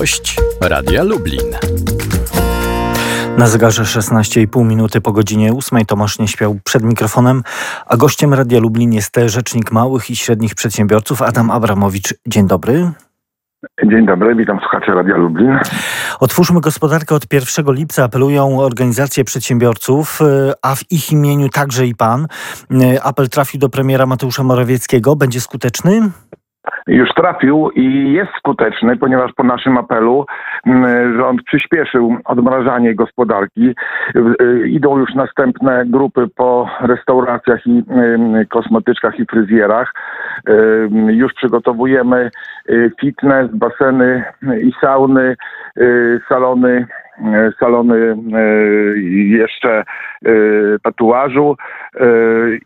Gość Radia Lublin. Na zegarze 16,5 minuty po godzinie 8 Tomasz nie śpiał przed mikrofonem, a gościem Radia Lublin jest rzecznik małych i średnich przedsiębiorców Adam Abramowicz. Dzień dobry. Dzień dobry, witam słuchaczy Radia Lublin. Otwórzmy gospodarkę od 1 lipca, apelują organizacje przedsiębiorców, a w ich imieniu także i pan. Apel trafił do premiera Mateusza Morawieckiego. Będzie skuteczny? Już trafił i jest skuteczny, ponieważ po naszym apelu mm, rząd przyspieszył odmrażanie gospodarki. Y, idą już następne grupy po restauracjach i kosmetyczkach i fryzjerach. Już przygotowujemy y, fitness, baseny i sauny, y, salony salony e, jeszcze e, tatuażu,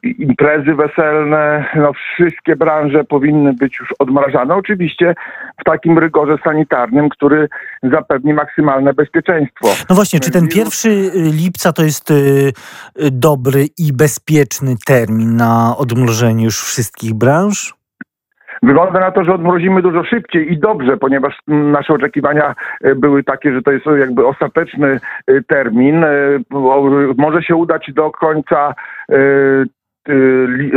imprezy weselne, no wszystkie branże powinny być już odmrażane. Oczywiście w takim rygorze sanitarnym, który zapewni maksymalne bezpieczeństwo. No właśnie, czy ten pierwszy lipca to jest dobry i bezpieczny termin na odmrożenie już wszystkich branż? Wygląda na to, że odmrozimy dużo szybciej i dobrze, ponieważ nasze oczekiwania e, były takie, że to jest jakby ostateczny e, termin. E, może się udać do końca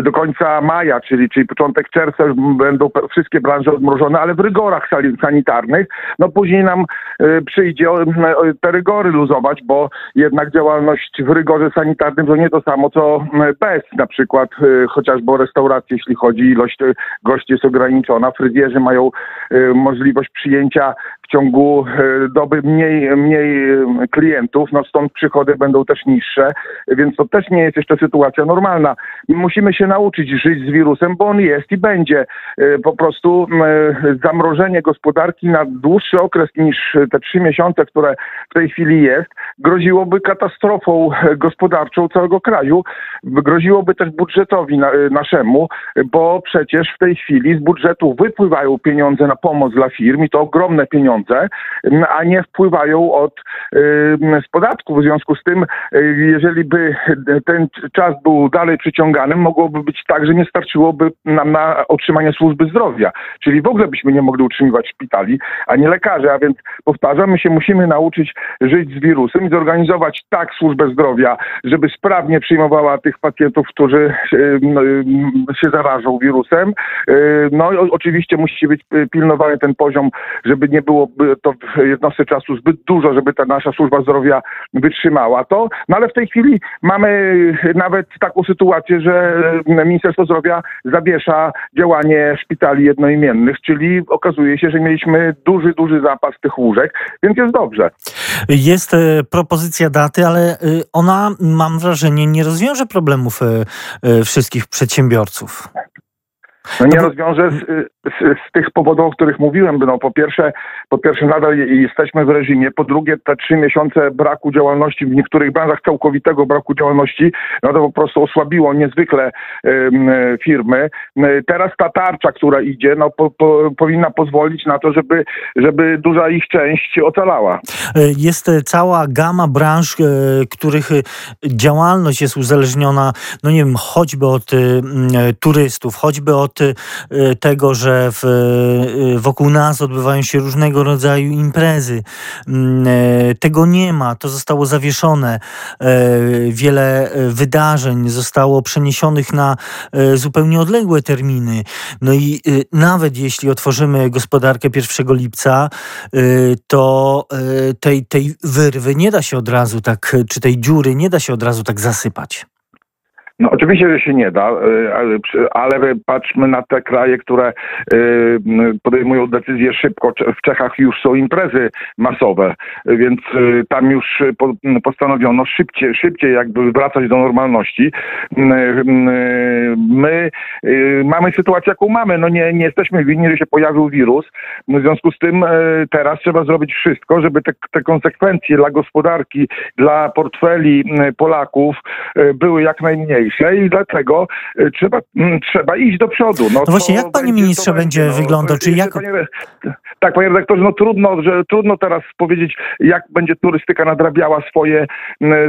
do końca maja, czyli, czyli początek czerwca będą wszystkie branże odmrożone, ale w rygorach sanitarnych. No później nam y, przyjdzie te rygory luzować, bo jednak działalność w rygorze sanitarnym to nie to samo co bez. Na przykład y, chociażby restauracje, jeśli chodzi, ilość gości jest ograniczona. Fryzjerzy mają możliwość przyjęcia w ciągu doby mniej, mniej klientów, no stąd przychody będą też niższe, więc to też nie jest jeszcze sytuacja normalna musimy się nauczyć żyć z wirusem, bo on jest i będzie. E, po prostu e, zamrożenie gospodarki na dłuższy okres niż te trzy miesiące, które w tej chwili jest, groziłoby katastrofą gospodarczą całego kraju, groziłoby też budżetowi naszemu, bo przecież w tej chwili z budżetu wypływają pieniądze na pomoc dla firm i to ogromne pieniądze, a nie wpływają od z podatków. W związku z tym, e, jeżeli by ten czas był dalej przyciągany, mogłoby być tak, że nie starczyłoby nam na otrzymanie służby zdrowia. Czyli w ogóle byśmy nie mogli utrzymywać szpitali, a nie lekarze. A więc powtarzam, my się musimy nauczyć żyć z wirusem i zorganizować tak służbę zdrowia, żeby sprawnie przyjmowała tych pacjentów, którzy no, się zarażą wirusem. No i oczywiście musi być pilnowany ten poziom, żeby nie było to w jednostce czasu zbyt dużo, żeby ta nasza służba zdrowia wytrzymała to. No ale w tej chwili mamy nawet taką sytuację, że e, Ministerstwo Zdrowia zawiesza działanie szpitali jednoimiennych, czyli okazuje się, że mieliśmy duży, duży zapas tych łóżek, więc jest dobrze. Jest e, propozycja daty, ale e, ona, mam wrażenie, nie rozwiąże problemów wszystkich przedsiębiorców. No nie rozwiąże z, z, tych powodów, o których mówiłem. No po pierwsze, po pierwsze nadal jesteśmy w reżimie, po drugie te trzy miesiące braku działalności w niektórych branżach całkowitego braku działalności, no to po prostu osłabiło niezwykle firmy. Teraz ta tarcza, która idzie, no po, po, powinna pozwolić na to, żeby, żeby duża ich część ocalała. Jest cała gama branż, e, których działalność jest uzależniona, no nie wiem, choćby od turystów, choćby od Y, tego, że w, y, wokół nas odbywają się różnego rodzaju imprezy. Mm, e, tego nie ma, to zostało zawieszone. E, wiele e, wydarzeń zostało przeniesionych na zupełnie odległe terminy. No i y, nawet jeśli otworzymy gospodarkę 1 lipca, to tej, tej wyrwy nie da się od razu tak, czy tej dziury nie da się od razu tak zasypać. No oczywiście, że się nie da, y, ale patrzmy na te kraje, które y, podejmują decyzje szybko. W Czechach już są imprezy masowe, więc y, tam już postanowiono szybciej, szybciej jakby wracać do normalności. My mamy sytuację, jaką mamy. No nie, nie jesteśmy winni, że się pojawił wirus. W związku z tym teraz trzeba zrobić wszystko, żeby te, te konsekwencje dla gospodarki, dla portfeli Polaków były jak i dlatego e, trzeba, mm, trzeba iść do przodu. No, no właśnie, jak panie ministrze będzie, będzie no, wyglądał? Czy jak... Panie, tak, panie redaktorze, no trudno, że trudno teraz powiedzieć, jak będzie turystyka nadrabiała swoje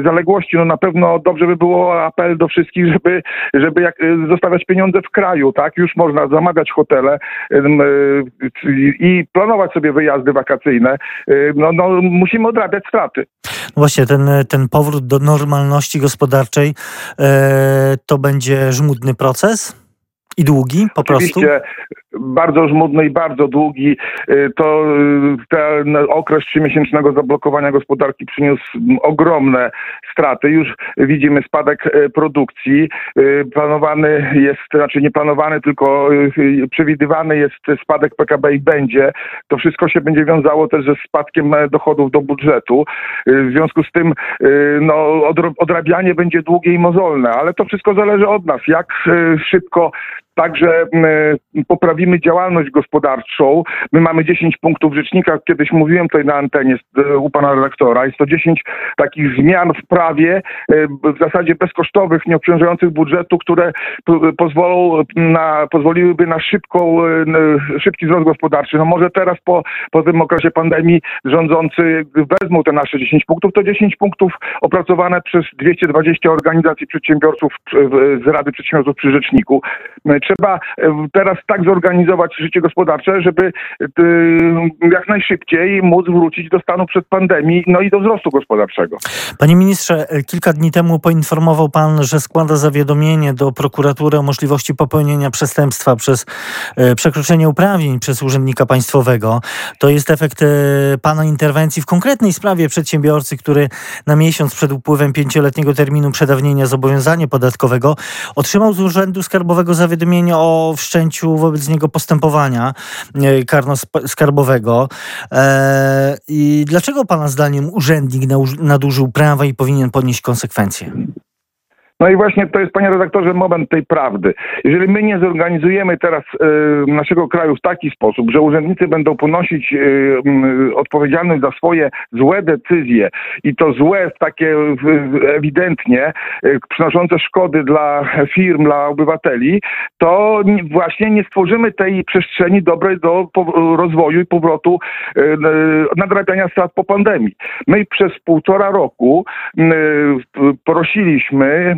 zaległości. No na pewno dobrze by było apel do wszystkich, żeby, żeby jak, e, zostawiać pieniądze w kraju, tak? Już można zamawiać hotele i planować sobie wyjazdy wakacyjne. No, no musimy odrabiać straty. No właśnie, ten, ten powrót do normalności gospodarczej e, to będzie żmudny proces? I długi po Oczywiście, prostu? Bardzo żmudny i bardzo długi. Y, to y, ten okres trzymiesięcznego zablokowania gospodarki przyniósł ogromne straty. Już widzimy spadek y, produkcji. Planowany jest, znaczy nie planowany, tylko przewidywany jest spadek PKB i będzie. To wszystko się będzie wiązało też ze spadkiem dochodów do budżetu. W związku z tym no, odrabianie będzie długie i mozolne, ale to wszystko zależy od nas. Jak szybko Także poprawimy działalność gospodarczą. My mamy 10 punktów rzecznika. Kiedyś mówiłem tutaj na antenie e, u pana redaktora. Jest to 10 takich zmian w prawie, e, w zasadzie bezkosztowych, nieobciążających budżetu, które pozwolą na, pozwoliłyby na szybką, e, szybki wzrost gospodarczy. No może teraz po, po tym okresie pandemii rządzący wezmą te nasze 10 punktów. To 10 punktów opracowane przez 220 organizacji przedsiębiorców z Rady Przedsiębiorców przy Rzeczniku trzeba e, teraz tak zorganizować życie gospodarcze, żeby e, jak najszybciej móc wrócić do stanu przed pandemii, no i do wzrostu gospodarczego. Panie ministrze, e, kilka dni temu poinformował pan, że składa zawiadomienie do prokuratury o możliwości popełnienia przestępstwa przez przekroczenie uprawnień przez urzędnika państwowego. To jest efekt pana interwencji w konkretnej sprawie przedsiębiorcy, który na miesiąc przed upływem pięcioletniego terminu przedawnienia zobowiązania podatkowego otrzymał z Urzędu Skarbowego zawiadomienie o wszczęciu wobec niego postępowania e, karno-skarbowego. E, I dlaczego Pana zdaniem urzędnik nadużył prawa i powinien ponieść konsekwencje? No i właśnie to jest, panie redaktorze, moment tej prawdy. Jeżeli my nie zorganizujemy teraz y, naszego kraju w taki sposób, że urzędnicy będą ponosić y, y, odpowiedzialność za swoje złe decyzje i to złe takie ewidentnie przynoszące szkody dla firm, dla obywateli, to właśnie nie stworzymy tej przestrzeni dobrej do rozwoju i powrotu nadrabiania strat po pandemii. My przez półtora roku prosiliśmy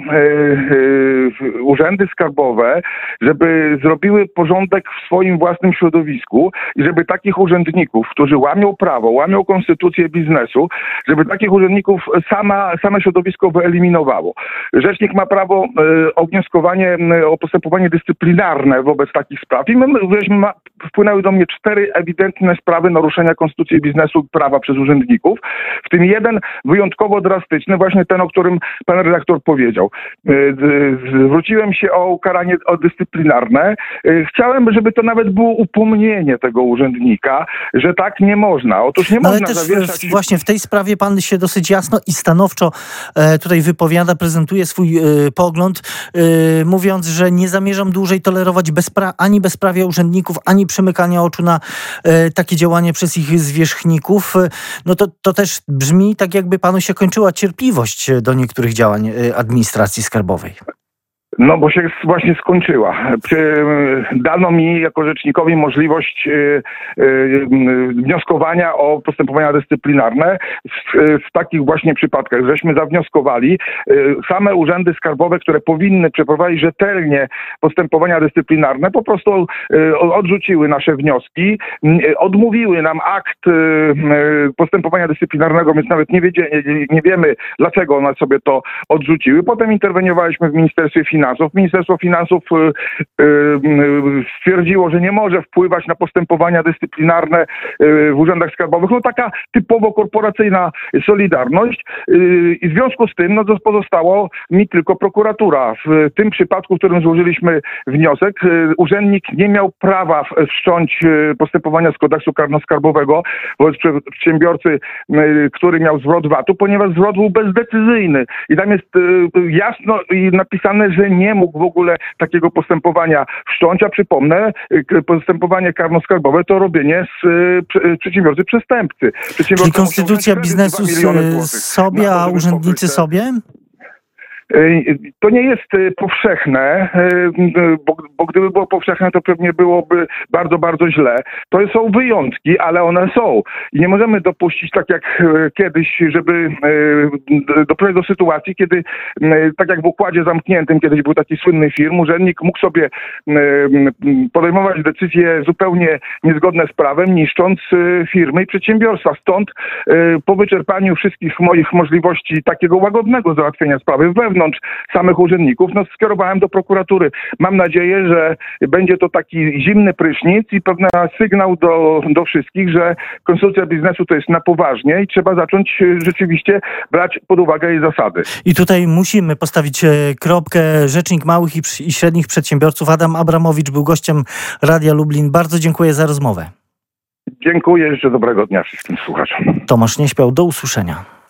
urzędy skarbowe, żeby zrobiły porządek w swoim własnym środowisku i żeby takich urzędników, którzy łamią prawo, łamią konstytucję biznesu, żeby takich urzędników sama, same środowisko wyeliminowało. Rzecznik ma prawo e, o wnioskowanie, o postępowanie dyscyplinarne wobec takich spraw i my, ma, wpłynęły do mnie cztery ewidentne sprawy naruszenia konstytucji biznesu prawa przez urzędników, w tym jeden wyjątkowo drastyczny, właśnie ten, o którym pan redaktor powiedział. E, zwróciłem się o ukaranie o dyscyplinarne. E, chciałem, żeby to nawet było upomnienie tego urzędnika, że tak nie można. Otóż nie no można ale też zawieszać... Właśnie w tej sprawie pan się dosyć jasno i stanowczo e, tutaj wypowiada, prezentuje swój pogląd, mówiąc, że nie zamierzam dłużej tolerować bezpra ani bezprawia urzędników, ani przymykania oczu na takie działanie przez ich zwierzchników. No to, to też brzmi tak, jakby panu się kończyła cierpliwość do niektórych działań administracji administracji skarbowej. No bo się właśnie skończyła. Dano mi jako rzecznikowi możliwość y, y, wnioskowania o postępowania dyscyplinarne w, takich właśnie przypadkach. Żeśmy zawnioskowali. Y, same urzędy skarbowe, które powinny przeprowadzić rzetelnie postępowania dyscyplinarne, po prostu odrzuciły nasze wnioski, odmówiły nam akt postępowania dyscyplinarnego, więc nawet nie, wiedzie, nie wiemy, dlaczego one sobie to odrzuciły. Potem interweniowaliśmy w Ministerstwie Finansów Finansów. Ministerstwo Finansów y, y, y, stwierdziło, że nie może wpływać na postępowania dyscyplinarne w urzędach skarbowych. No taka typowo korporacyjna solidarność i w związku z tym no, pozostało mi tylko prokuratura. W tym przypadku, w którym złożyliśmy wniosek, urzędnik nie miał prawa wszcząć postępowania z kodeksu karno-skarbowego wobec przedsiębiorcy, który miał zwrot VAT-u, ponieważ zwrot był bezdecyzyjny. I tam jest jasno napisane, że nie mógł w ogóle takiego postępowania wszcząć, a przypomnę, y, postępowanie karno-skarbowe to robienie z y, przedsiębiorcy przestępcy. Czyli konstytucja biznesu sobie, a urzędnicy sobie? To nie jest powszechne, bo, bo gdyby było powszechne, to pewnie byłoby bardzo, bardzo źle. To są wyjątki, ale one są. I nie możemy dopuścić, tak jak kiedyś, żeby doprowadzić do sytuacji, kiedy tak jak w układzie zamkniętym kiedyś był taki słynny firm, urzędnik mógł sobie podejmować decyzje zupełnie niezgodne z prawem, niszcząc firmy i przedsiębiorstwa. Stąd po wyczerpaniu wszystkich moich możliwości takiego łagodnego załatwienia sprawy wewnątrz samych urzędników, no skierowałem do prokuratury. Mam nadzieję, że będzie to taki zimny prysznic i pewien sygnał do, do wszystkich, że konstytucja biznesu to jest na poważnie i trzeba zacząć e, rzeczywiście brać pod uwagę jej zasady. I tutaj musimy postawić e, kropkę. Rzecznik małych i średnich przedsiębiorców Adam Abramowicz był gościem Radia Lublin. Bardzo dziękuję za rozmowę. Dziękuję, życzę dobrego dnia wszystkim słuchaczom. Tomasz nie śpiał, do usłyszenia.